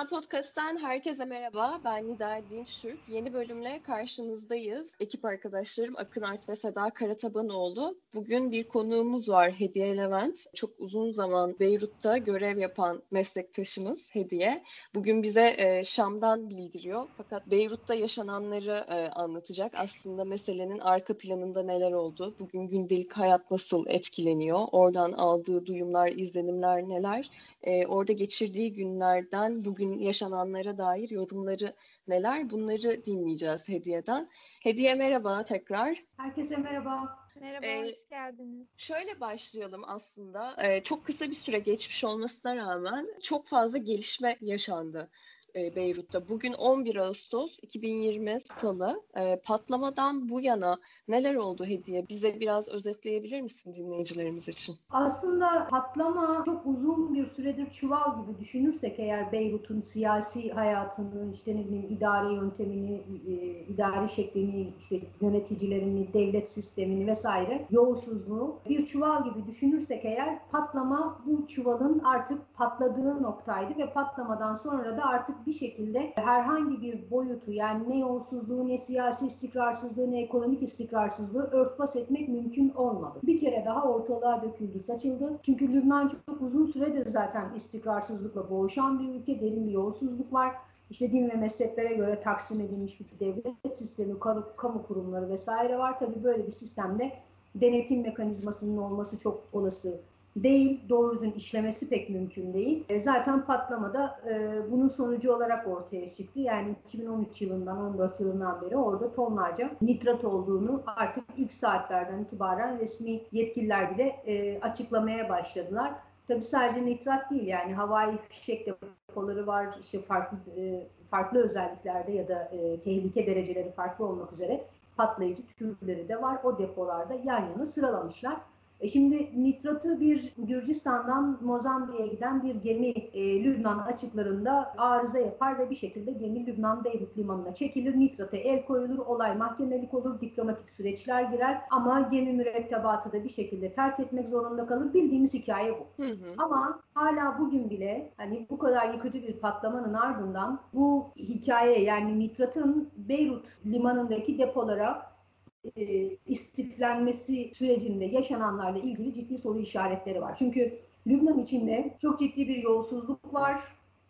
Dünya Podcast'ten herkese merhaba. Ben Nida Dinçtürk. Yeni bölümle karşınızdayız. Ekip arkadaşlarım Akın Art ve Seda Karatabanoğlu. Bugün bir konuğumuz var Hediye Levent. Çok uzun zaman Beyrut'ta görev yapan meslektaşımız Hediye. Bugün bize e, Şam'dan bildiriyor. Fakat Beyrut'ta yaşananları e, anlatacak. Aslında meselenin arka planında neler oldu? Bugün gündelik hayat nasıl etkileniyor? Oradan aldığı duyumlar, izlenimler neler? E, orada geçirdiği günlerden bugün yaşananlara dair yorumları neler? Bunları dinleyeceğiz Hediye'den. Hediye merhaba tekrar. Herkese merhaba. Merhaba, Ee, hoş geldiniz. Şöyle başlayalım aslında. Ee, çok kısa bir süre geçmiş olmasına rağmen çok fazla gelişme yaşandı e, Beyrut'ta. Bugün 11 Ağustos 2020 Salı. E, patlamadan bu yana neler oldu Hediye? Bize biraz özetleyebilir misin dinleyicilerimiz için? Aslında patlama çok uzun bir süredir çuval gibi düşünürsek eğer Beyrut'un siyasi hayatını, işte ne bileyim idare yöntemini, e, idare şeklini, işte yöneticilerini, devlet sistemini vesaire yolsuzluğu bir çuval gibi düşünürsek eğer patlama bu çuvalın artık patladığı noktaydı ve patlamadan sonra da artık bir şekilde herhangi bir boyutu yani ne yolsuzluğu, ne siyasi istikrarsızlığı, ne ekonomik istikrarsızlığı örtbas etmek mümkün olmadı. Bir kere daha ortalığa döküldü, saçıldı. Çünkü Lübnan çok uzun süredir zaten istikrarsızlıkla boğuşan bir ülke, derin bir yolsuzluk var. İşte din ve mezheplere göre taksim edilmiş bir devlet sistemi, kamu, kurumları vesaire var. Tabii böyle bir sistemde denetim mekanizmasının olması çok olası değil. Doğru düzgün işlemesi pek mümkün değil. E, zaten patlamada e, bunun sonucu olarak ortaya çıktı. Yani 2013 yılından 14 yılından beri orada tonlarca nitrat olduğunu artık ilk saatlerden itibaren resmi yetkililer bile e, açıklamaya başladılar. Tabii sadece nitrat değil yani havai fişek depoları var, işte farklı e, farklı özelliklerde ya da e, tehlike dereceleri farklı olmak üzere patlayıcı türleri de var. O depolarda yan yana sıralamışlar. E şimdi nitratı bir Gürcistan'dan Mozambik'e giden bir gemi e, Lübnan açıklarında arıza yapar ve bir şekilde gemi Lübnan Beyrut limanına çekilir. Nitrata el koyulur, olay mahkemelik olur, diplomatik süreçler girer ama gemi mürettebatı da bir şekilde terk etmek zorunda kalır. Bildiğimiz hikaye bu. Hı hı. Ama hala bugün bile hani bu kadar yıkıcı bir patlamanın ardından bu hikaye yani nitratın Beyrut limanındaki depolara e, istiflenmesi sürecinde yaşananlarla ilgili ciddi soru işaretleri var. Çünkü Lübnan içinde çok ciddi bir yolsuzluk var.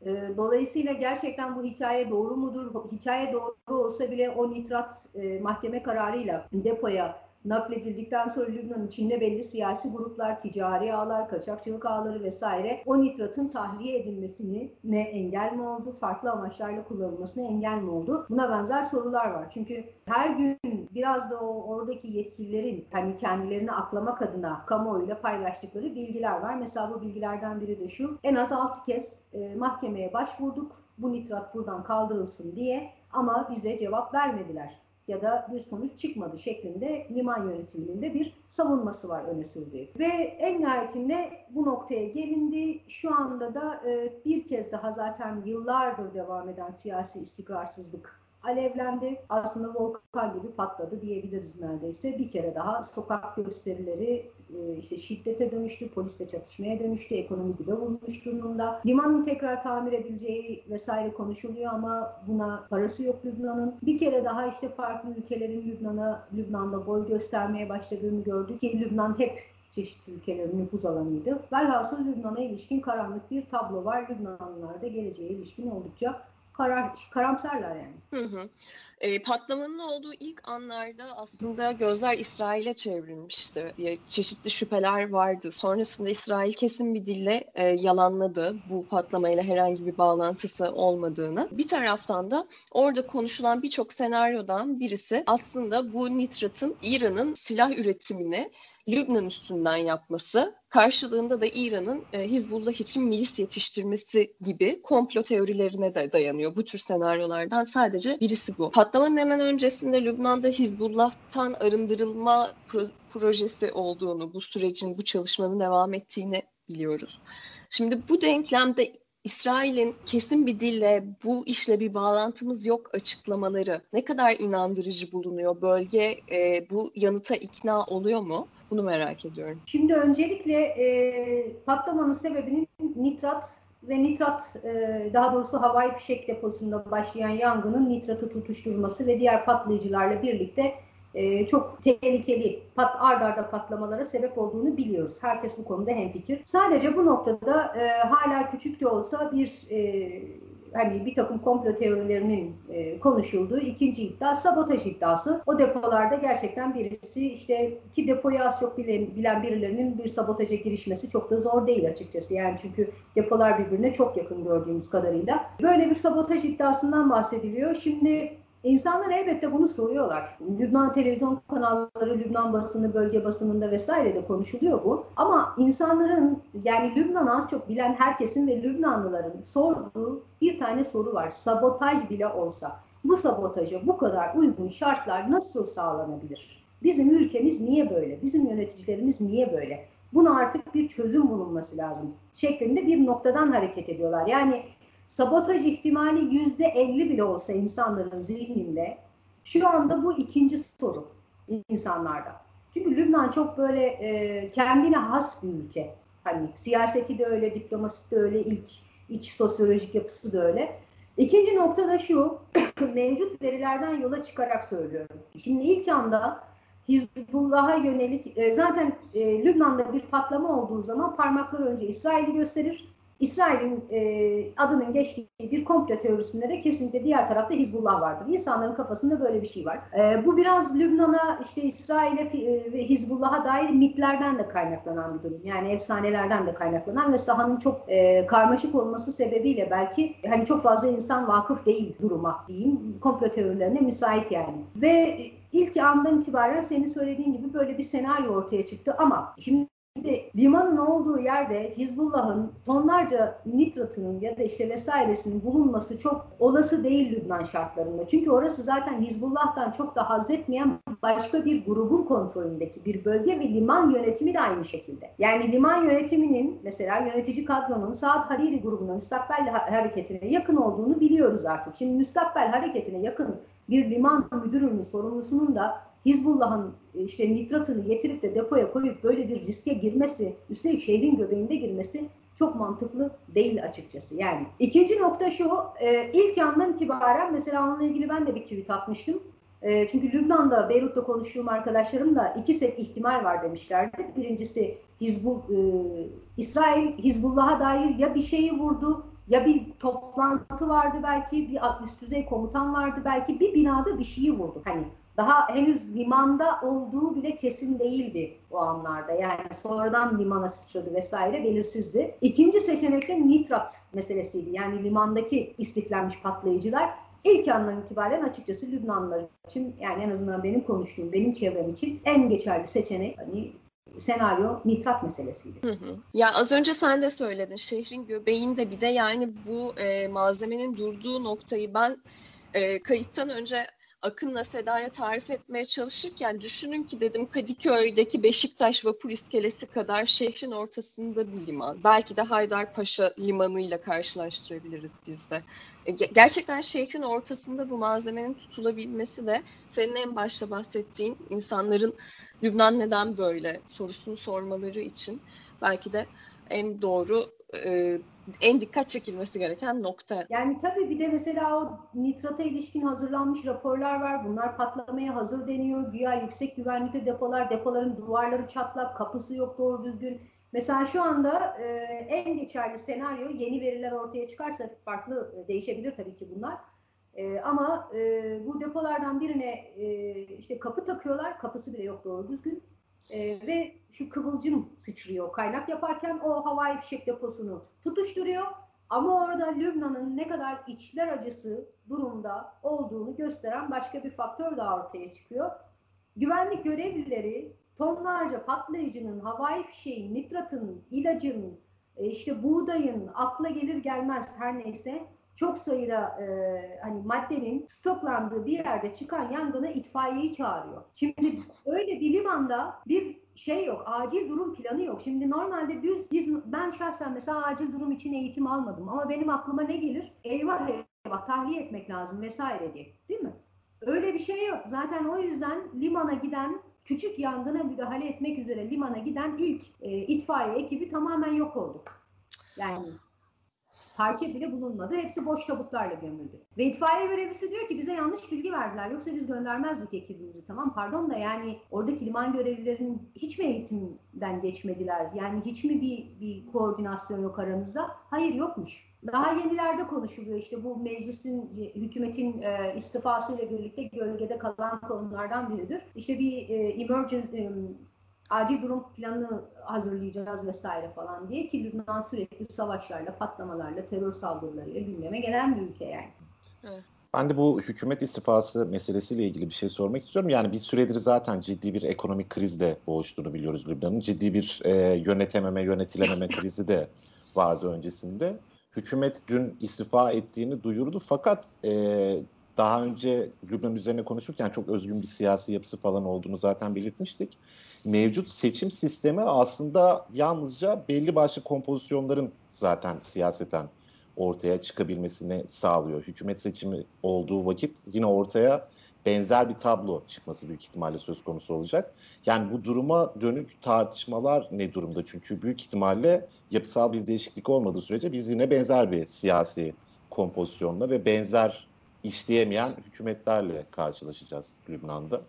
E, dolayısıyla gerçekten bu hikaye doğru mudur? Hikaye doğru olsa bile o nitrat e, mahkeme kararıyla depoya nakledildikten sonra Lübnan içinde belli siyasi gruplar, ticari ağlar, kaçakçılık ağları vesaire o nitratın tahliye edilmesini ne engel mi oldu, farklı amaçlarla kullanılmasına engel mi oldu? Buna benzer sorular var. Çünkü her gün biraz da o oradaki yetkililerin hani kendilerini aklamak adına kamuoyuyla paylaştıkları bilgiler var. Mesela bu bilgilerden biri de şu. En az 6 kez e, mahkemeye başvurduk. Bu nitrat buradan kaldırılsın diye ama bize cevap vermediler ya da bir sonuç çıkmadı şeklinde liman yönetiminin de bir savunması var öne sürdüğü. Ve en nihayetinde bu noktaya gelindi. Şu anda da e, bir kez daha zaten yıllardır devam eden siyasi istikrarsızlık alevlendi. Aslında volkan gibi patladı diyebiliriz neredeyse. Bir kere daha sokak gösterileri e, işte şiddete dönüştü, polisle çatışmaya dönüştü, ekonomi dibe vurmuş durumda. Limanın tekrar tamir edileceği vesaire konuşuluyor ama buna parası yok Lübnan'ın. Bir kere daha işte farklı ülkelerin Lübnan'a, Lübnan'da boy göstermeye başladığını gördük ki Lübnan hep çeşitli ülkelerin nüfuz alanıydı. Velhasıl Lübnan'a ilişkin karanlık bir tablo var. Lübnanlılar da geleceğe ilişkin oldukça karamsarlar yani. Hı hı. E, patlamanın olduğu ilk anlarda aslında gözler İsrail'e çevrilmişti diye çeşitli şüpheler vardı. Sonrasında İsrail kesin bir dille e, yalanladı bu patlamayla herhangi bir bağlantısı olmadığını. Bir taraftan da orada konuşulan birçok senaryodan birisi aslında bu nitratın İran'ın silah üretimini Lübnan üstünden yapması, karşılığında da İran'ın e, Hizbullah için milis yetiştirmesi gibi komplo teorilerine de dayanıyor. Bu tür senaryolardan sadece birisi bu. Patlamanın hemen öncesinde Lübnan'da Hizbullah'tan arındırılma pro- projesi olduğunu, bu sürecin, bu çalışmanın devam ettiğini biliyoruz. Şimdi bu denklemde İsrail'in kesin bir dille bu işle bir bağlantımız yok açıklamaları ne kadar inandırıcı bulunuyor? Bölge e, bu yanıta ikna oluyor mu? Bunu merak ediyorum. Şimdi öncelikle e, patlamanın sebebinin nitrat ve nitrat e, daha doğrusu havai fişek deposunda başlayan yangının nitratı tutuşturması ve diğer patlayıcılarla birlikte e, çok tehlikeli pat, ard arda patlamalara sebep olduğunu biliyoruz. Herkes bu konuda hemfikir. Sadece bu noktada e, hala küçük de olsa bir e, hani bir takım komplo teorilerinin e, konuşulduğu ikinci iddia sabotaj iddiası. O depolarda gerçekten birisi işte ki depoyu az çok bilen, bilen birilerinin bir sabotaja girişmesi çok da zor değil açıkçası. Yani çünkü depolar birbirine çok yakın gördüğümüz kadarıyla. Böyle bir sabotaj iddiasından bahsediliyor. Şimdi İnsanlar elbette bunu soruyorlar. Lübnan televizyon kanalları, Lübnan basını, bölge basınında vesaire de konuşuluyor bu. Ama insanların yani Lübnan'ı az çok bilen herkesin ve Lübnanlıların sorduğu bir tane soru var. Sabotaj bile olsa bu sabotaja bu kadar uygun şartlar nasıl sağlanabilir? Bizim ülkemiz niye böyle? Bizim yöneticilerimiz niye böyle? Buna artık bir çözüm bulunması lazım şeklinde bir noktadan hareket ediyorlar. Yani sabotaj ihtimali yüzde elli bile olsa insanların zihninde şu anda bu ikinci soru insanlarda. Çünkü Lübnan çok böyle e, kendine has bir ülke. Hani siyaseti de öyle, diplomasi de öyle, ilk iç sosyolojik yapısı da öyle. İkinci nokta da şu, mevcut verilerden yola çıkarak söylüyorum. Şimdi ilk anda Hizbullah'a yönelik, e, zaten e, Lübnan'da bir patlama olduğu zaman parmakları önce İsrail'i gösterir, İsrail'in e, adının geçtiği bir komplo teorisinde de kesinlikle diğer tarafta Hizbullah vardır. İnsanların kafasında böyle bir şey var. E, bu biraz Lübnan'a, işte İsrail'e e, ve Hizbullah'a dair mitlerden de kaynaklanan bir durum. Yani efsanelerden de kaynaklanan ve sahanın çok e, karmaşık olması sebebiyle belki hani çok fazla insan vakıf değil duruma diyeyim. Komplo teorilerine müsait yani. Ve ilk andan itibaren senin söylediğin gibi böyle bir senaryo ortaya çıktı ama şimdi Şimdi limanın olduğu yerde Hizbullah'ın tonlarca nitratının ya da işte vesairesinin bulunması çok olası değil Lübnan şartlarında. Çünkü orası zaten Hizbullah'tan çok da haz etmeyen başka bir grubun kontrolündeki bir bölge ve liman yönetimi de aynı şekilde. Yani liman yönetiminin mesela yönetici kadronun Saat Hariri grubunun müstakbel hareketine yakın olduğunu biliyoruz artık. Şimdi müstakbel hareketine yakın bir liman müdürünün sorumlusunun da Hizbullah'ın e, işte nitratını getirip de depoya koyup böyle bir riske girmesi, üstelik şehrin göbeğinde girmesi çok mantıklı değil açıkçası. Yani ikinci nokta şu, e, ilk andan itibaren mesela onunla ilgili ben de bir tweet atmıştım. E, çünkü Lübnan'da, Beyrut'ta konuştuğum arkadaşlarım da iki set ihtimal var demişlerdi. Birincisi Hizbul, İsrail Hizbullah'a dair ya bir şeyi vurdu ya bir toplantı vardı belki, bir üst düzey komutan vardı belki, bir binada bir şeyi vurdu. Hani daha henüz limanda olduğu bile kesin değildi o anlarda. Yani sonradan limana sıçradı vesaire belirsizdi. İkinci seçenekte nitrat meselesiydi. Yani limandaki istiflenmiş patlayıcılar ilk andan itibaren açıkçası Lübnanlılar için yani en azından benim konuştuğum, benim çevrem için en geçerli seçenek hani senaryo nitrat meselesiydi. Hı hı. Ya az önce sen de söyledin şehrin göbeğinde bir de yani bu e, malzemenin durduğu noktayı ben e, kayıttan önce Akın'la Seda'ya tarif etmeye çalışırken düşünün ki dedim Kadıköy'deki Beşiktaş vapur iskelesi kadar şehrin ortasında bir liman. Belki de Haydarpaşa limanıyla karşılaştırabiliriz biz de. E, gerçekten şehrin ortasında bu malzemenin tutulabilmesi de senin en başta bahsettiğin insanların Lübnan neden böyle sorusunu sormaları için belki de en doğru e, en dikkat çekilmesi gereken nokta. Yani tabii bir de mesela o nitrata ilişkin hazırlanmış raporlar var. Bunlar patlamaya hazır deniyor. Güya yüksek güvenlikte depolar, depoların duvarları çatlak, kapısı yok doğru düzgün. Mesela şu anda e, en geçerli senaryo yeni veriler ortaya çıkarsa farklı e, değişebilir tabii ki bunlar. E, ama e, bu depolardan birine e, işte kapı takıyorlar, kapısı bile yok doğru düzgün. E, ve şu kıvılcım sıçrıyor kaynak yaparken o havai fişek deposunu tutuşturuyor. Ama orada Lübnan'ın ne kadar içler acısı durumda olduğunu gösteren başka bir faktör daha ortaya çıkıyor. Güvenlik görevlileri tonlarca patlayıcının, havai fişeğin, nitratın, ilacın, e, işte buğdayın, akla gelir gelmez her neyse çok sayıda e, hani maddenin stoklandığı bir yerde çıkan yangına itfaiyeyi çağırıyor. Şimdi öyle bir limanda bir şey yok, acil durum planı yok. Şimdi normalde düz, biz, ben şahsen mesela acil durum için eğitim almadım ama benim aklıma ne gelir? Eyvah eyvah tahliye etmek lazım vesaire diye değil mi? Öyle bir şey yok. Zaten o yüzden limana giden küçük yangına müdahale etmek üzere limana giden ilk e, itfaiye ekibi tamamen yok oldu. Yani parça bile bulunmadı. Hepsi boş tabutlarla gömüldü. Ve itfaiye görevlisi diyor ki bize yanlış bilgi verdiler. Yoksa biz göndermezdik ekibimizi. Tamam pardon da yani oradaki liman görevlilerin hiç mi eğitimden geçmediler? Yani hiç mi bir, bir koordinasyon yok aranızda? Hayır yokmuş. Daha yenilerde konuşuluyor işte bu meclisin, hükümetin e, istifası birlikte gölgede kalan konulardan biridir. İşte bir e, emergency, e, acil durum planı hazırlayacağız vesaire falan diye ki Lübnan sürekli savaşlarla, patlamalarla, terör saldırılarıyla gündeme gelen bir ülke yani. Evet. Ben de bu hükümet istifası meselesiyle ilgili bir şey sormak istiyorum. Yani bir süredir zaten ciddi bir ekonomik krizde boğuştuğunu biliyoruz Lübnan'ın. Ciddi bir e, yönetememe, yönetilememe krizi de vardı öncesinde. Hükümet dün istifa ettiğini duyurdu fakat e, daha önce Lübnan üzerine konuşurken çok özgün bir siyasi yapısı falan olduğunu zaten belirtmiştik mevcut seçim sistemi aslında yalnızca belli başlı kompozisyonların zaten siyaseten ortaya çıkabilmesini sağlıyor. Hükümet seçimi olduğu vakit yine ortaya benzer bir tablo çıkması büyük ihtimalle söz konusu olacak. Yani bu duruma dönük tartışmalar ne durumda? Çünkü büyük ihtimalle yapısal bir değişiklik olmadığı sürece biz yine benzer bir siyasi kompozisyonla ve benzer işleyemeyen hükümetlerle karşılaşacağız Lübnan'da.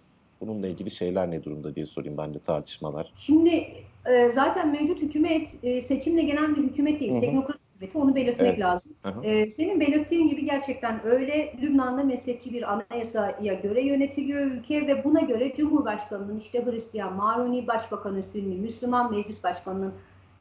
Bununla ilgili şeyler ne durumda diye sorayım ben de tartışmalar. Şimdi e, zaten mevcut hükümet e, seçimle gelen bir hükümet değil. Hı-hı. Hükümeti onu belirtmek evet. lazım. E, senin belirttiğin gibi gerçekten öyle Lübnan'da mezhepçi bir anayasaya göre yönetiliyor ülke ve buna göre Cumhurbaşkanı'nın işte Hristiyan Maruni, Başbakanı Sünni Müslüman, Meclis Başkanı'nın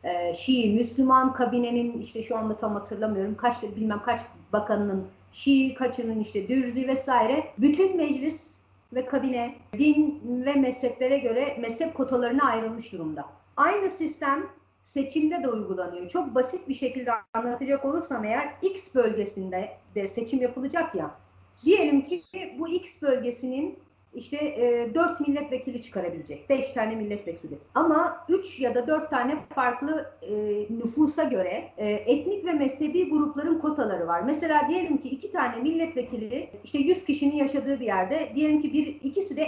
e, Şii Müslüman, kabinenin işte şu anda tam hatırlamıyorum kaç bilmem kaç bakanının Şii, kaçının işte Dürzi vesaire. Bütün meclis ve kabine din ve mezheplere göre mezhep kotalarına ayrılmış durumda. Aynı sistem seçimde de uygulanıyor. Çok basit bir şekilde anlatacak olursam eğer X bölgesinde de seçim yapılacak ya. Diyelim ki bu X bölgesinin işte e, 4 milletvekili çıkarabilecek. 5 tane milletvekili. Ama 3 ya da 4 tane farklı e, nüfusa göre e, etnik ve mezhebi grupların kotaları var. Mesela diyelim ki 2 tane milletvekili işte 100 kişinin yaşadığı bir yerde diyelim ki bir ikisi de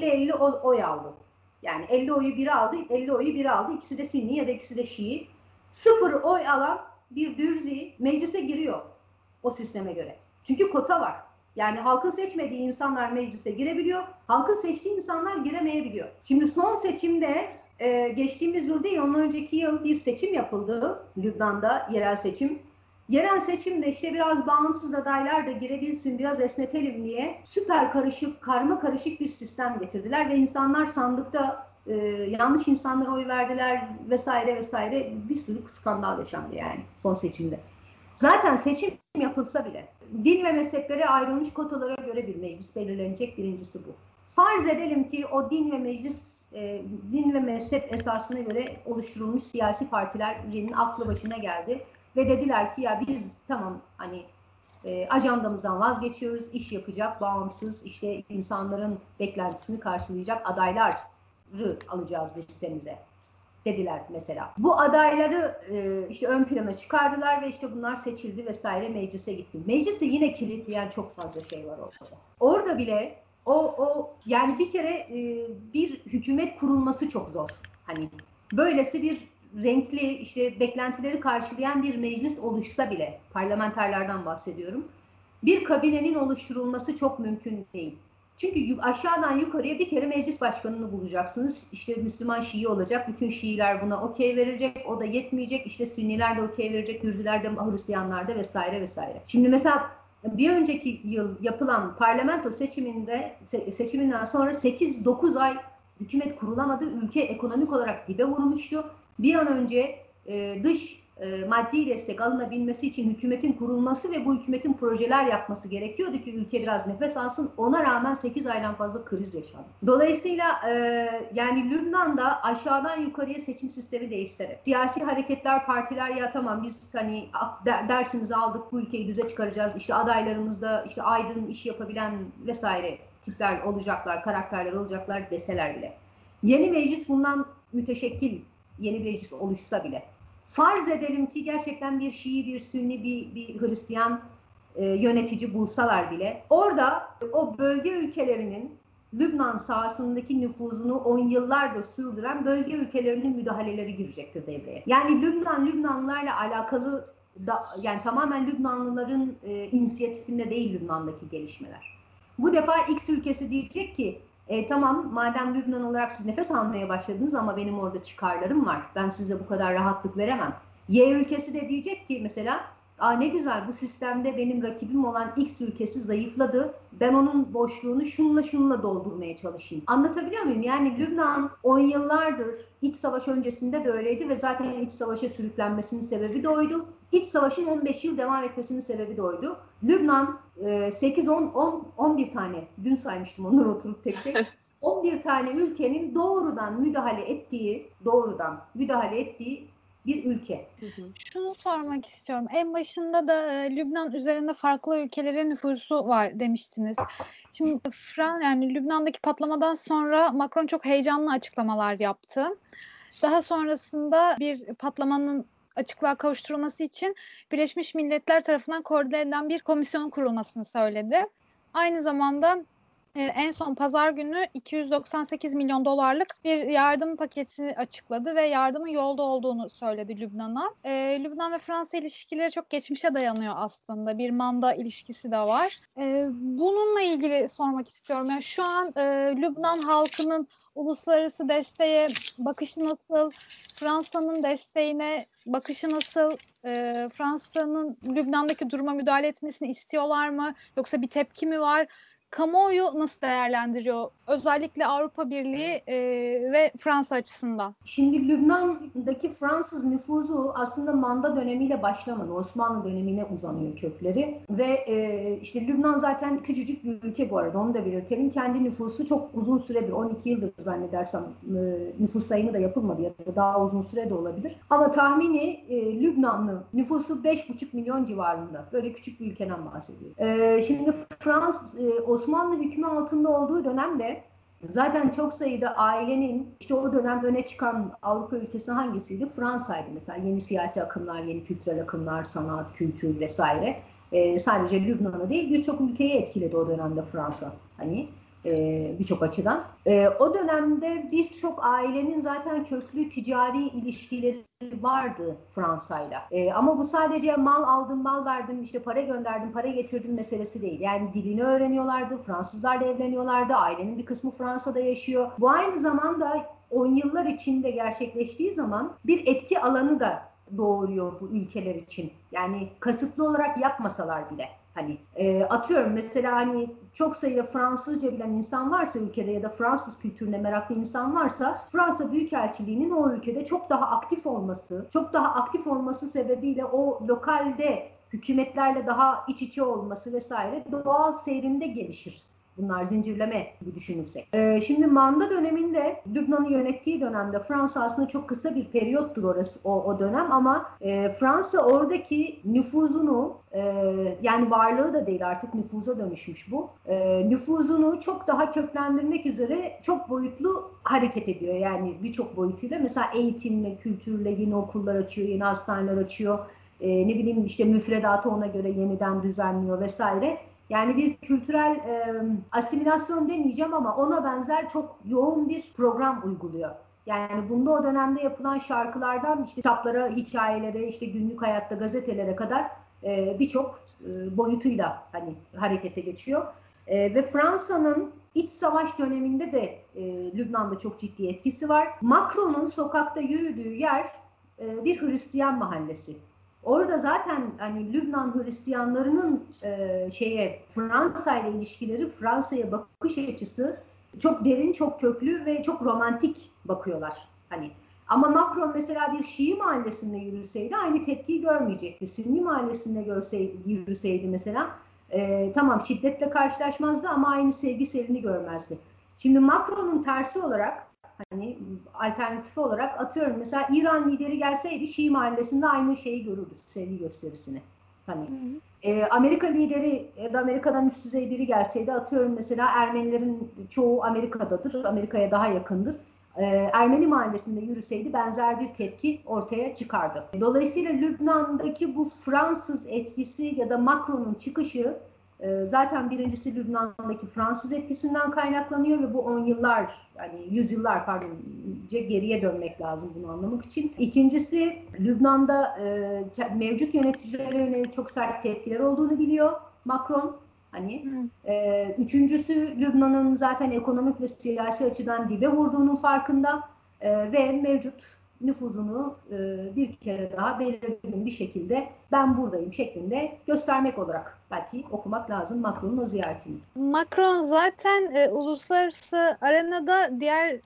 50-50 oy aldı. Yani 50 oyu biri aldı, 50 oyu biri aldı. İkisi de Sünni ya da ikisi de Şii. Sıfır oy alan bir dürzi meclise giriyor o sisteme göre. Çünkü kota var. Yani halkın seçmediği insanlar meclise girebiliyor. Halkın seçtiği insanlar giremeyebiliyor. Şimdi son seçimde e, geçtiğimiz yıl değil ondan önceki yıl bir seçim yapıldı Lübnan'da yerel seçim. Yerel seçimde işte biraz bağımsız adaylar da girebilsin, biraz esnetelim diye süper karışık, karma karışık bir sistem getirdiler ve insanlar sandıkta e, yanlış insanlara oy verdiler vesaire vesaire bir sürü skandal yaşandı yani son seçimde. Zaten seçim yapılsa bile din ve mezheplere ayrılmış kotalara göre bir meclis belirlenecek birincisi bu. Farz edelim ki o din ve meclis e, din ve mezhep esasına göre oluşturulmuş siyasi partilerin aklı başına geldi ve dediler ki ya biz tamam hani e, ajandamızdan vazgeçiyoruz, iş yapacak, bağımsız işte insanların beklentisini karşılayacak adayları alacağız listemize dediler mesela. Bu adayları e, işte ön plana çıkardılar ve işte bunlar seçildi vesaire meclise gitti. Meclise yine kilitleyen çok fazla şey var ortada. Orada bile o o yani bir kere e, bir hükümet kurulması çok zor. Hani böylesi bir renkli işte beklentileri karşılayan bir meclis oluşsa bile parlamenterlerden bahsediyorum. Bir kabinenin oluşturulması çok mümkün değil. Çünkü aşağıdan yukarıya bir kere meclis başkanını bulacaksınız. İşte Müslüman Şii olacak. Bütün Şiiler buna okey verecek. O da yetmeyecek. İşte Sünniler de okey verecek. Hürziler de Hristiyanlar da vesaire vesaire. Şimdi mesela bir önceki yıl yapılan parlamento seçiminde seçiminden sonra 8-9 ay hükümet kurulamadı. Ülke ekonomik olarak dibe vurmuştu. Bir an önce e, dış e, maddi destek alınabilmesi için hükümetin kurulması ve bu hükümetin projeler yapması gerekiyordu ki ülke biraz nefes alsın. Ona rağmen 8 aydan fazla kriz yaşandı. Dolayısıyla e, yani Lübnan'da aşağıdan yukarıya seçim sistemi değiştirerek siyasi hareketler, partiler ya tamam biz hani ah, dersimizi aldık bu ülkeyi düze çıkaracağız. İşte adaylarımızda işte aydın iş yapabilen vesaire tipler olacaklar, karakterler olacaklar deseler bile. Yeni meclis bundan müteşekkil yeni meclis oluşsa bile farz edelim ki gerçekten bir Şii, bir Sünni, bir, bir Hristiyan e, yönetici bulsalar bile orada o bölge ülkelerinin Lübnan sahasındaki nüfuzunu on yıllardır sürdüren bölge ülkelerinin müdahaleleri girecektir devreye. Yani Lübnan, Lübnanlılarla alakalı da, yani tamamen Lübnanlıların e, inisiyatifinde değil Lübnan'daki gelişmeler. Bu defa X ülkesi diyecek ki e, tamam madem Lübnan olarak siz nefes almaya başladınız ama benim orada çıkarlarım var. Ben size bu kadar rahatlık veremem. Y ülkesi de diyecek ki mesela Aa ne güzel bu sistemde benim rakibim olan X ülkesi zayıfladı. Ben onun boşluğunu şunla şunla doldurmaya çalışayım. Anlatabiliyor muyum? Yani Lübnan 10 yıllardır iç savaş öncesinde de öyleydi ve zaten iç savaşa sürüklenmesinin sebebi de oydu. İç savaşın 15 yıl devam etmesinin sebebi de oydu. Lübnan 8 10 10 11 tane dün saymıştım onları oturup tek tek. 11 tane ülkenin doğrudan müdahale ettiği, doğrudan müdahale ettiği bir ülke. Şunu sormak istiyorum. En başında da e, Lübnan üzerinde farklı ülkelerin nüfusu var demiştiniz. Şimdi Fran yani Lübnan'daki patlamadan sonra Macron çok heyecanlı açıklamalar yaptı. Daha sonrasında bir patlamanın açıklığa kavuşturulması için Birleşmiş Milletler tarafından koordine edilen bir komisyonun kurulmasını söyledi. Aynı zamanda e, en son pazar günü 298 milyon dolarlık bir yardım paketi açıkladı ve yardımın yolda olduğunu söyledi Lübnan'a. E, Lübnan ve Fransa ilişkileri çok geçmişe dayanıyor aslında. Bir manda ilişkisi de var. E, bununla ilgili sormak istiyorum. Yani şu an e, Lübnan halkının uluslararası desteğe bakışı nasıl? Fransa'nın desteğine bakışı nasıl? E, Fransa'nın Lübnan'daki duruma müdahale etmesini istiyorlar mı? Yoksa bir tepki mi var? Kamuoyu nasıl değerlendiriyor? Özellikle Avrupa Birliği e, ve Fransa açısından. Şimdi Lübnan'daki Fransız nüfuzu aslında manda dönemiyle başlamadı. Osmanlı dönemine uzanıyor kökleri. Ve e, işte Lübnan zaten küçücük bir ülke bu arada onu da belirtelim. Kendi nüfusu çok uzun süredir 12 yıldır zannedersem e, nüfus sayımı da yapılmadı ya da daha uzun süre de olabilir. Ama tahmini e, Lübnanlı nüfusu 5,5 milyon civarında. Böyle küçük bir ülkeden bahsediyoruz. E, şimdi Fransız e, Osmanlı hükmü altında olduğu dönemde zaten çok sayıda ailenin işte o dönem öne çıkan Avrupa ülkesi hangisiydi? Fransa'ydı mesela. Yeni siyasi akımlar, yeni kültürel akımlar, sanat, kültür vesaire. Ee, sadece Lübnan'ı değil birçok ülkeyi etkiledi o dönemde Fransa. Hani e, birçok açıdan. E, o dönemde birçok ailenin zaten köklü ticari ilişkileri vardı Fransa'yla. E, ama bu sadece mal aldım, mal verdim, işte para gönderdim, para getirdim meselesi değil. Yani dilini öğreniyorlardı, Fransızlarla evleniyorlardı, ailenin bir kısmı Fransa'da yaşıyor. Bu aynı zamanda 10 yıllar içinde gerçekleştiği zaman bir etki alanı da doğuruyor bu ülkeler için. Yani kasıtlı olarak yapmasalar bile. Hani e, atıyorum mesela hani çok sayıda Fransızca bilen insan varsa ülkede ya da Fransız kültürüne meraklı insan varsa Fransa Büyükelçiliği'nin o ülkede çok daha aktif olması, çok daha aktif olması sebebiyle o lokalde hükümetlerle daha iç içe olması vesaire doğal seyrinde gelişir. Bunlar zincirleme gibi düşünülsek. Ee, şimdi manda döneminde Lübnan'ı yönettiği dönemde Fransa aslında çok kısa bir periyottur orası o, o dönem ama e, Fransa oradaki nüfuzunu e, yani varlığı da değil artık nüfuza dönüşmüş bu. E, nüfuzunu çok daha köklendirmek üzere çok boyutlu hareket ediyor. Yani birçok boyutuyla mesela eğitimle, kültürle yeni okullar açıyor, yeni hastaneler açıyor. E, ne bileyim işte müfredatı ona göre yeniden düzenliyor vesaire. Yani bir kültürel e, asimilasyon demeyeceğim ama ona benzer çok yoğun bir program uyguluyor. Yani bunda o dönemde yapılan şarkılardan işte kitaplara, hikayelere, işte günlük hayatta gazetelere kadar e, birçok e, boyutuyla hani harekete geçiyor. E, ve Fransa'nın iç savaş döneminde de e, Lübnan'da çok ciddi etkisi var. Macron'un sokakta yürüdüğü yer e, bir Hristiyan mahallesi. Orada zaten hani Lübnan Hristiyanlarının e, şeye Fransa ile ilişkileri, Fransa'ya bakış açısı çok derin, çok köklü ve çok romantik bakıyorlar. Hani Ama Macron mesela bir Şii mahallesinde yürüseydi aynı tepkiyi görmeyecekti. Sünni mahallesinde görseydi, yürüseydi mesela e, tamam şiddetle karşılaşmazdı ama aynı sevgi selini görmezdi. Şimdi Macron'un tersi olarak hani alternatifi olarak atıyorum mesela İran lideri gelseydi Şii mahallesinde aynı şeyi görürdü sevgi gösterisini. Hani e, Amerika lideri ya da Amerika'dan üst düzey biri gelseydi atıyorum mesela Ermenilerin çoğu Amerika'dadır, Amerika'ya daha yakındır. E, Ermeni mahallesinde yürüseydi benzer bir tepki ortaya çıkardı. Dolayısıyla Lübnan'daki bu Fransız etkisi ya da Macron'un çıkışı e, zaten birincisi Lübnan'daki Fransız etkisinden kaynaklanıyor ve bu on yıllar yani yüzyıllar pardon geriye dönmek lazım bunu anlamak için. İkincisi Lübnan'da e, mevcut yöneticilere yönelik çok sert tepkiler olduğunu biliyor Macron. Hani e, üçüncüsü Lübnan'ın zaten ekonomik ve siyasi açıdan dibe vurduğunun farkında e, ve mevcut nüfuzunu e, bir kere daha belirgin bir şekilde ben buradayım şeklinde göstermek olarak belki okumak lazım Macron'un o ziyaretini. Macron zaten e, uluslararası arenada diğer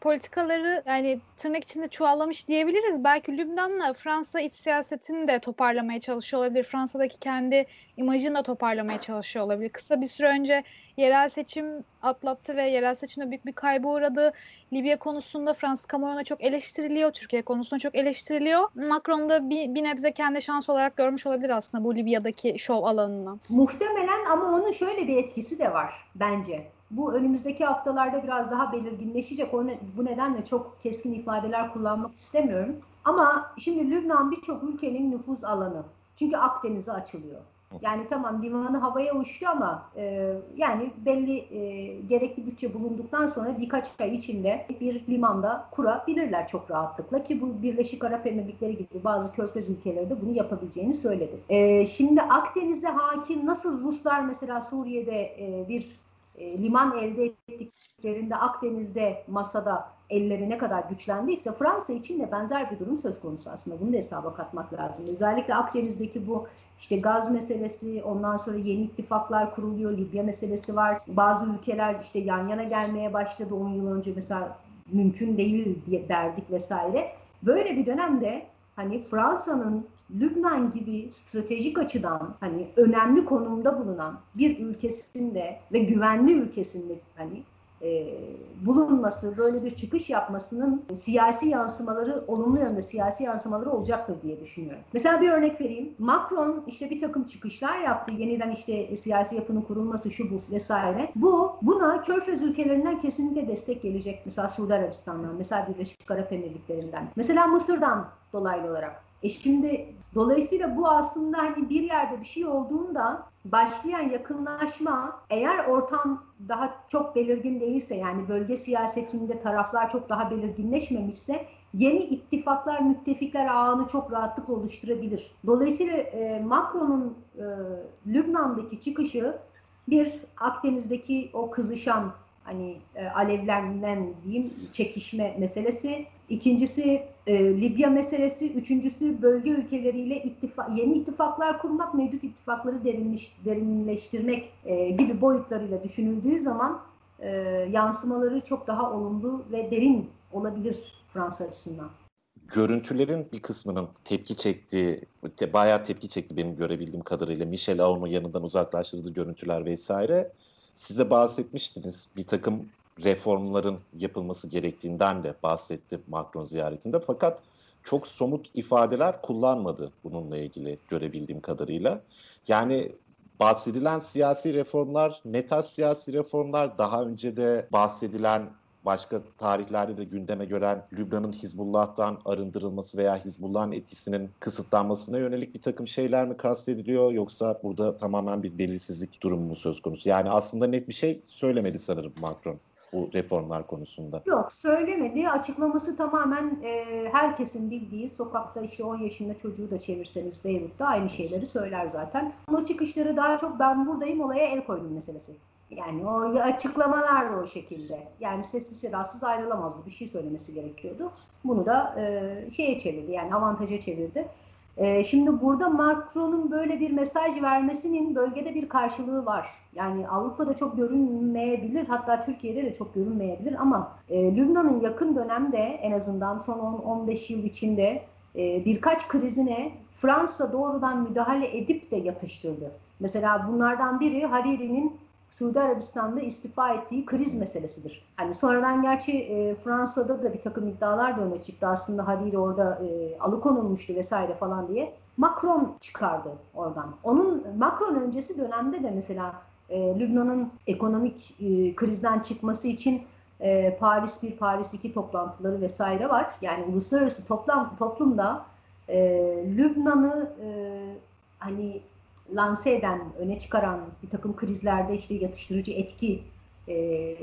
politikaları yani tırnak içinde çuvallamış diyebiliriz. Belki Lübnan'la Fransa iç siyasetini de toparlamaya çalışıyor olabilir. Fransa'daki kendi imajını da toparlamaya çalışıyor olabilir. Kısa bir süre önce yerel seçim atlattı ve yerel seçimde büyük bir kaybı uğradı. Libya konusunda Fransız kamuoyuna çok eleştiriliyor. Türkiye konusunda çok eleştiriliyor. Macron da bir, bir nebze kendi şans olarak görmüş olabilir aslında bu Libya'daki şov alanını. Muhtemelen ama onun şöyle bir etkisi de var bence. Bu önümüzdeki haftalarda biraz daha belirginleşecek. O ne, bu nedenle çok keskin ifadeler kullanmak istemiyorum. Ama şimdi Lübnan birçok ülkenin nüfuz alanı. Çünkü Akdeniz'e açılıyor. Yani tamam limanı havaya uçtu ama e, yani belli e, gerekli bütçe bulunduktan sonra birkaç ay içinde bir limanda kurabilirler çok rahatlıkla ki bu Birleşik Arap Emirlikleri gibi bazı körfez ülkeleri de bunu yapabileceğini söyledi. E, şimdi Akdeniz'e hakim nasıl Ruslar mesela Suriye'de e, bir e, liman elde ettiklerinde Akdeniz'de masada elleri ne kadar güçlendiyse Fransa için de benzer bir durum söz konusu aslında. Bunu da hesaba katmak lazım. Özellikle Akdeniz'deki bu işte gaz meselesi, ondan sonra yeni ittifaklar kuruluyor, Libya meselesi var. Bazı ülkeler işte yan yana gelmeye başladı 10 yıl önce mesela mümkün değil diye derdik vesaire. Böyle bir dönemde hani Fransa'nın Lübnan gibi stratejik açıdan hani önemli konumda bulunan bir ülkesinde ve güvenli ülkesinde hani e, bulunması, böyle bir çıkış yapmasının siyasi yansımaları, olumlu yönde siyasi yansımaları olacaktır diye düşünüyorum. Mesela bir örnek vereyim. Macron işte bir takım çıkışlar yaptı. Yeniden işte siyasi yapının kurulması, şu bu vesaire. Bu, buna Körfez ülkelerinden kesinlikle destek gelecek. Mesela Suudi Arabistan'dan, mesela Birleşik Arap Emirlikleri'nden. Mesela Mısır'dan dolaylı olarak. E şimdi dolayısıyla bu aslında hani bir yerde bir şey olduğunda başlayan yakınlaşma eğer ortam daha çok belirgin değilse yani bölge siyasetinde taraflar çok daha belirginleşmemişse yeni ittifaklar, müttefikler ağını çok rahatlıkla oluşturabilir. Dolayısıyla e, Macron'un e, Lübnan'daki çıkışı bir Akdeniz'deki o kızışan hani e, alevlenen diyeyim çekişme meselesi. İkincisi e, Libya meselesi. Üçüncüsü bölge ülkeleriyle ittifa yeni ittifaklar kurmak, mevcut ittifakları derinleş, derinleştirmek e, gibi boyutlarıyla düşünüldüğü zaman e, yansımaları çok daha olumlu ve derin olabilir Fransa açısından görüntülerin bir kısmının tepki çektiği, bayağı tepki çekti benim görebildiğim kadarıyla. Michel Aoun'un yanından uzaklaştırdığı görüntüler vesaire. Size bahsetmiştiniz bir takım reformların yapılması gerektiğinden de bahsetti Macron ziyaretinde. Fakat çok somut ifadeler kullanmadı bununla ilgili görebildiğim kadarıyla. Yani bahsedilen siyasi reformlar, ne tarz siyasi reformlar daha önce de bahsedilen başka tarihlerde de gündeme gören Lübnan'ın Hizbullah'tan arındırılması veya Hizbullah'ın etkisinin kısıtlanmasına yönelik bir takım şeyler mi kastediliyor yoksa burada tamamen bir belirsizlik durumu mu söz konusu? Yani aslında net bir şey söylemedi sanırım Macron bu reformlar konusunda. Yok söylemedi. Açıklaması tamamen e, herkesin bildiği sokakta işte 10 yaşında çocuğu da çevirseniz Beyrut'ta aynı şeyleri söyler zaten. O çıkışları daha çok ben buradayım olaya el koydum meselesi. Yani o açıklamalar da o şekilde. Yani sessiz sedasız ayrılamazdı. Bir şey söylemesi gerekiyordu. Bunu da e, şeye çevirdi yani avantaja çevirdi. E, şimdi burada Macron'un böyle bir mesaj vermesinin bölgede bir karşılığı var. Yani Avrupa'da çok görünmeyebilir, hatta Türkiye'de de çok görünmeyebilir ama e, Lübnan'ın yakın dönemde en azından son 10-15 yıl içinde e, birkaç krizine Fransa doğrudan müdahale edip de yatıştırdı. Mesela bunlardan biri Hariri'nin Suudi Arabistan'da istifa ettiği kriz meselesidir. Hani sonradan gerçi e, Fransa'da da bir takım iddialar da öne çıktı. Aslında Hariri orada e, alıkonulmuştu vesaire falan diye. Macron çıkardı oradan. Onun Macron öncesi dönemde de mesela e, Lübnan'ın ekonomik e, krizden çıkması için e, Paris 1, Paris 2 toplantıları vesaire var. Yani uluslararası toplam toplumda e, Lübnan'ı e, hani lanse eden, öne çıkaran bir takım krizlerde işte yatıştırıcı etki e,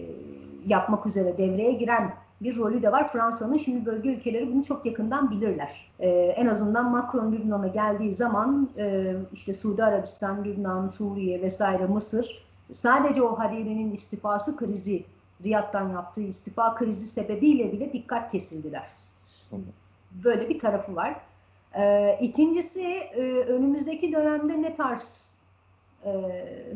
yapmak üzere devreye giren bir rolü de var Fransa'nın. Şimdi bölge ülkeleri bunu çok yakından bilirler. E, en azından Macron Lübnan'a geldiği zaman e, işte Suudi Arabistan, Lübnan, Suriye vesaire Mısır sadece o Hariri'nin istifası krizi, Riyad'dan yaptığı istifa krizi sebebiyle bile dikkat kesildiler. Böyle bir tarafı var. Ee, ikincisi e, önümüzdeki dönemde ne tarz e,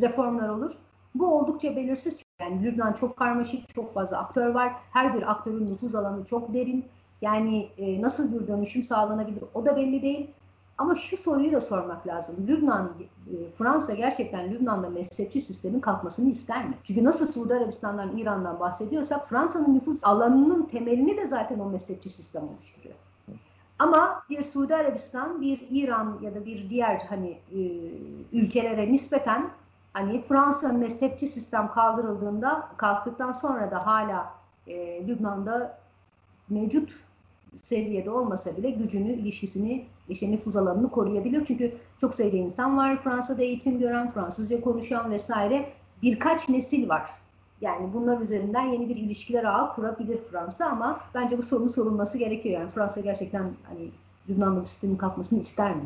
reformlar olur? Bu oldukça belirsiz. Yani Lübnan çok karmaşık, çok fazla aktör var. Her bir aktörün nüfuz alanı çok derin. Yani e, nasıl bir dönüşüm sağlanabilir o da belli değil. Ama şu soruyu da sormak lazım. Lübnan, e, Fransa gerçekten Lübnan'da mezhepçi sistemin kalkmasını ister mi? Çünkü nasıl Suudi Arabistan'dan, İran'dan bahsediyorsak Fransa'nın nüfus alanının temelini de zaten o mezhepçi sistem oluşturuyor. Ama bir Suudi Arabistan, bir İran ya da bir diğer hani e, ülkelere nispeten hani Fransa mezhepçi sistem kaldırıldığında kalktıktan sonra da hala e, Lübnan'da mevcut seviyede olmasa bile gücünü, ilişkisini, işte nüfuz alanını koruyabilir. Çünkü çok sayıda insan var Fransa'da eğitim gören, Fransızca konuşan vesaire. Birkaç nesil var. Yani bunlar üzerinden yeni bir ilişkiler ağı kurabilir Fransa ama bence bu sorunun sorulması gerekiyor. Yani Fransa gerçekten hani Lübnan'da sistemin kalkmasını ister mi?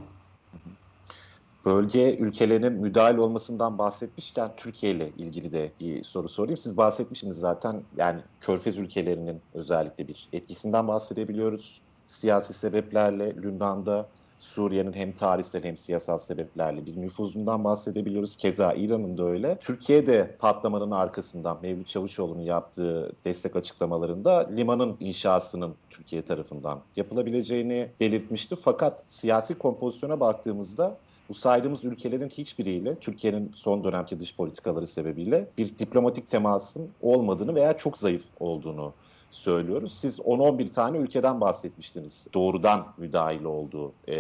Bölge ülkelerinin müdahil olmasından bahsetmişken Türkiye ile ilgili de bir soru sorayım. Siz bahsetmişsiniz zaten yani Körfez ülkelerinin özellikle bir etkisinden bahsedebiliyoruz. Siyasi sebeplerle Lübnan'da Suriye'nin hem tarihsel hem siyasal sebeplerle bir nüfuzundan bahsedebiliyoruz. Keza İran'ın da öyle. Türkiye'de patlamanın arkasından Mevlüt Çavuşoğlu'nun yaptığı destek açıklamalarında limanın inşasının Türkiye tarafından yapılabileceğini belirtmişti. Fakat siyasi kompozisyona baktığımızda bu saydığımız ülkelerin hiçbiriyle Türkiye'nin son dönemki dış politikaları sebebiyle bir diplomatik temasın olmadığını veya çok zayıf olduğunu söylüyoruz. Siz 10-11 tane ülkeden bahsetmiştiniz. Doğrudan müdahil olduğu, e,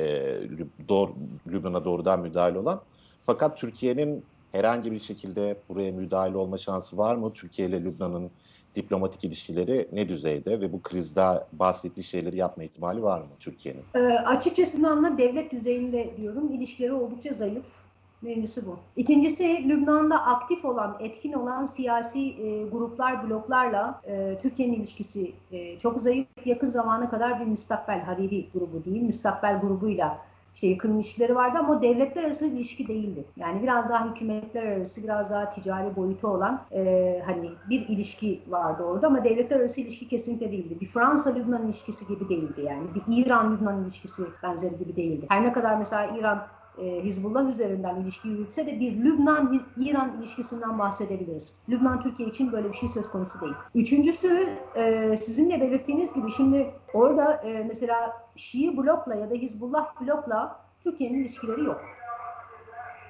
doğru, Lübnan'a doğrudan müdahil olan. Fakat Türkiye'nin herhangi bir şekilde buraya müdahil olma şansı var mı? Türkiye ile Lübnan'ın diplomatik ilişkileri ne düzeyde ve bu krizde bahsettiği şeyleri yapma ihtimali var mı Türkiye'nin? E, açıkçası Lübnan'la devlet düzeyinde diyorum ilişkileri oldukça zayıf. Birincisi bu. İkincisi Lübnan'da aktif olan, etkin olan siyasi e, gruplar, bloklarla e, Türkiye'nin ilişkisi e, çok zayıf. Yakın zamana kadar bir müstakbel Hariri grubu değil, müstakbel grubuyla işte yakın ilişkileri vardı ama devletler arası ilişki değildi. Yani biraz daha hükümetler arası, biraz daha ticari boyutu olan e, hani bir ilişki vardı orada ama devletler arası ilişki kesinlikle değildi. Bir Fransa-Lübnan ilişkisi gibi değildi yani. Bir İran-Lübnan ilişkisi benzeri gibi değildi. Her ne kadar mesela İran e, Hizbullah üzerinden ilişki yürütse de bir Lübnan-İran ilişkisinden bahsedebiliriz. Lübnan Türkiye için böyle bir şey söz konusu değil. Üçüncüsü e, sizin de belirttiğiniz gibi şimdi orada e, mesela Şii blokla ya da Hizbullah blokla Türkiye'nin ilişkileri yok.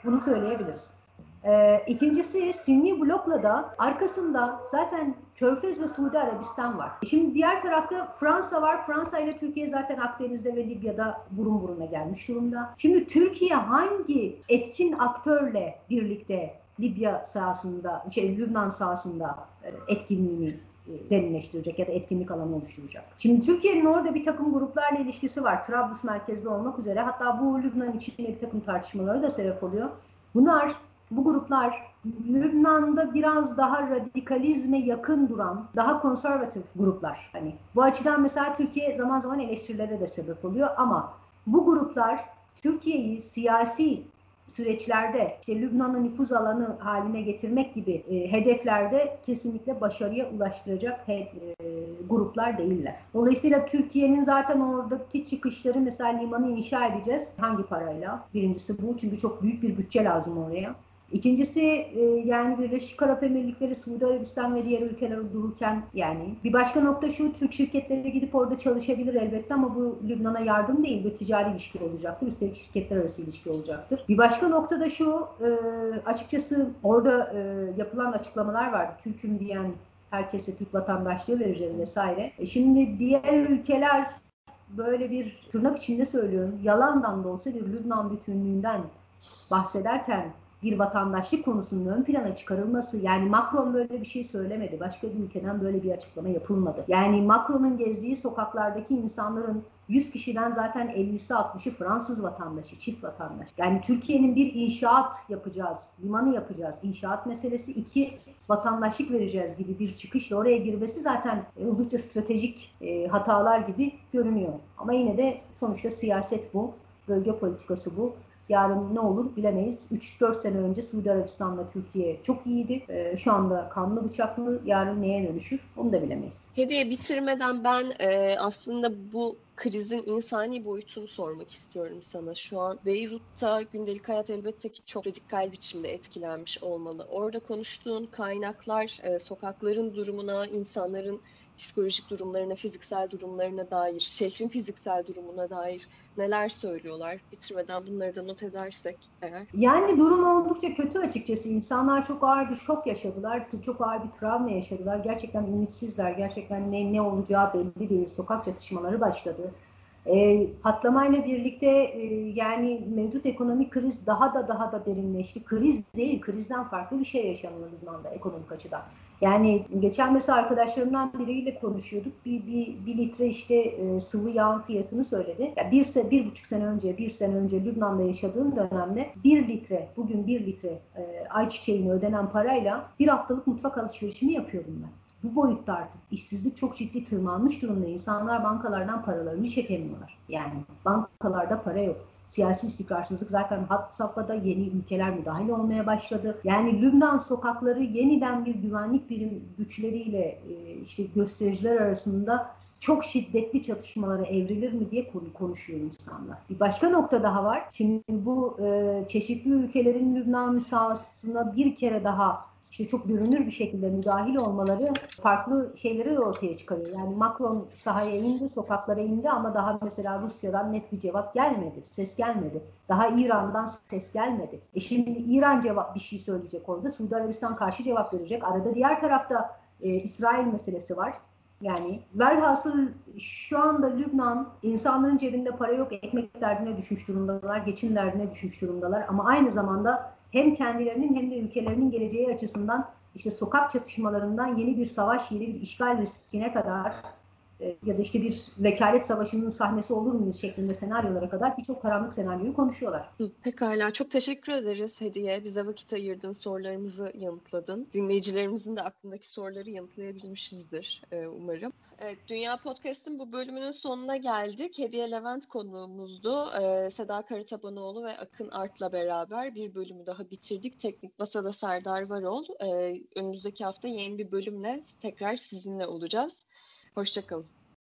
Bunu söyleyebiliriz. Ee, ikincisi Sünni blokla da arkasında zaten Körfez ve Suudi Arabistan var. Şimdi diğer tarafta Fransa var. Fransa ile Türkiye zaten Akdeniz'de ve Libya'da burun buruna gelmiş durumda. Şimdi Türkiye hangi etkin aktörle birlikte Libya sahasında, şey Lübnan sahasında e, etkinliğini e, derinleştirecek ya da etkinlik alanı oluşturacak. Şimdi Türkiye'nin orada bir takım gruplarla ilişkisi var. Trablus merkezli olmak üzere. Hatta bu Lübnan içinde bir takım tartışmaları da sebep oluyor. Bunlar bu gruplar Lübnan'da biraz daha radikalizme yakın duran, daha konservatif gruplar. Hani bu açıdan mesela Türkiye zaman zaman eleştirilere de sebep oluyor ama bu gruplar Türkiye'yi siyasi süreçlerde işte Lübnan'ı nüfuz alanı haline getirmek gibi e, hedeflerde kesinlikle başarıya ulaştıracak he, e, gruplar değiller. Dolayısıyla Türkiye'nin zaten oradaki çıkışları mesela limanı inşa edeceğiz. Hangi parayla? Birincisi bu çünkü çok büyük bir bütçe lazım oraya. İkincisi e, yani Birleşik Arap Emirlikleri, Suudi Arabistan ve diğer ülkeler dururken yani bir başka nokta şu Türk şirketleri gidip orada çalışabilir elbette ama bu Lübnan'a yardım değil bir ticari ilişki olacaktır. Üstelik şirketler arası ilişki olacaktır. Bir başka nokta da şu e, açıkçası orada e, yapılan açıklamalar var. Türk'üm diyen herkese Türk vatandaşlığı vereceğiz vesaire. E şimdi diğer ülkeler böyle bir tırnak içinde söylüyorum yalandan da olsa bir Lübnan bütünlüğünden bahsederken bir vatandaşlık konusunun ön plana çıkarılması yani Macron böyle bir şey söylemedi. Başka bir ülkeden böyle bir açıklama yapılmadı. Yani Macron'un gezdiği sokaklardaki insanların 100 kişiden zaten 50'si 60'ı Fransız vatandaşı, çift vatandaş. Yani Türkiye'nin bir inşaat yapacağız, limanı yapacağız. İnşaat meselesi iki vatandaşlık vereceğiz gibi bir çıkışla oraya girmesi zaten oldukça stratejik e, hatalar gibi görünüyor. Ama yine de sonuçta siyaset bu, bölge politikası bu. Yarın ne olur bilemeyiz. 3-4 sene önce Suudi Arabistan'la Türkiye çok iyiydi. Ee, şu anda kanlı bıçaklı. Yarın neye dönüşür onu da bilemeyiz. Hediye bitirmeden ben e, aslında bu krizin insani boyutunu sormak istiyorum sana. Şu an Beyrut'ta gündelik hayat elbette ki çok radikal biçimde etkilenmiş olmalı. Orada konuştuğun kaynaklar, e, sokakların durumuna, insanların psikolojik durumlarına, fiziksel durumlarına dair, şehrin fiziksel durumuna dair neler söylüyorlar? Bitirmeden bunları da not edersek eğer. Yani durum oldukça kötü açıkçası. İnsanlar çok ağır bir şok yaşadılar. Çok ağır bir travma yaşadılar. Gerçekten ümitsizler. Gerçekten ne, ne olacağı belli değil. Sokak çatışmaları başladı. E, patlamayla birlikte e, yani mevcut ekonomik kriz daha da daha da derinleşti. Kriz değil, krizden farklı bir şey yaşanıyor Lübnan'da ekonomik açıdan. Yani geçen mesela arkadaşlarımdan biriyle konuşuyorduk. Bir, bir, bir litre işte e, sıvı yağın fiyatını söyledi. Yani bir, bir buçuk sene önce, bir sene önce Lübnan'da yaşadığım dönemde bir litre, bugün bir litre e, ayçiçeğine ödenen parayla bir haftalık mutfak alışverişimi yapıyordum ben bu boyutta artık işsizlik çok ciddi tırmanmış durumda. İnsanlar bankalardan paralarını çekemiyorlar. Yani bankalarda para yok. Siyasi istikrarsızlık zaten hat safhada yeni ülkeler müdahil olmaya başladı. Yani Lübnan sokakları yeniden bir güvenlik birim güçleriyle işte göstericiler arasında çok şiddetli çatışmalara evrilir mi diye konuşuyor insanlar. Bir başka nokta daha var. Şimdi bu e, çeşitli ülkelerin Lübnan sahasına bir kere daha işte çok görünür bir şekilde müdahil olmaları farklı şeyleri de ortaya çıkarıyor. Yani Macron sahaya indi, sokaklara indi ama daha mesela Rusya'dan net bir cevap gelmedi, ses gelmedi. Daha İran'dan ses gelmedi. E şimdi İran cevap bir şey söyleyecek orada. Suudi Arabistan karşı cevap verecek. Arada diğer tarafta e, İsrail meselesi var. Yani velhasıl şu anda Lübnan insanların cebinde para yok, ekmek derdine düşmüş durumdalar, geçim derdine düşmüş durumdalar ama aynı zamanda hem kendilerinin hem de ülkelerinin geleceği açısından işte sokak çatışmalarından yeni bir savaş, yeni bir işgal riskine kadar ya da işte bir vekalet savaşının sahnesi olur muyuz şeklinde senaryolara kadar birçok karanlık senaryoyu konuşuyorlar. Pekala çok teşekkür ederiz Hediye. Bize vakit ayırdın, sorularımızı yanıtladın. Dinleyicilerimizin de aklındaki soruları yanıtlayabilmişizdir e, umarım. Evet, Dünya Podcast'ın bu bölümünün sonuna geldik. Hediye Levent konuğumuzdu. E, Seda Karatabanoğlu ve Akın Art'la beraber bir bölümü daha bitirdik. Teknik Masada Serdar Varol. Önümüzdeki hafta yeni bir bölümle tekrar sizinle olacağız. Hoşçakalın.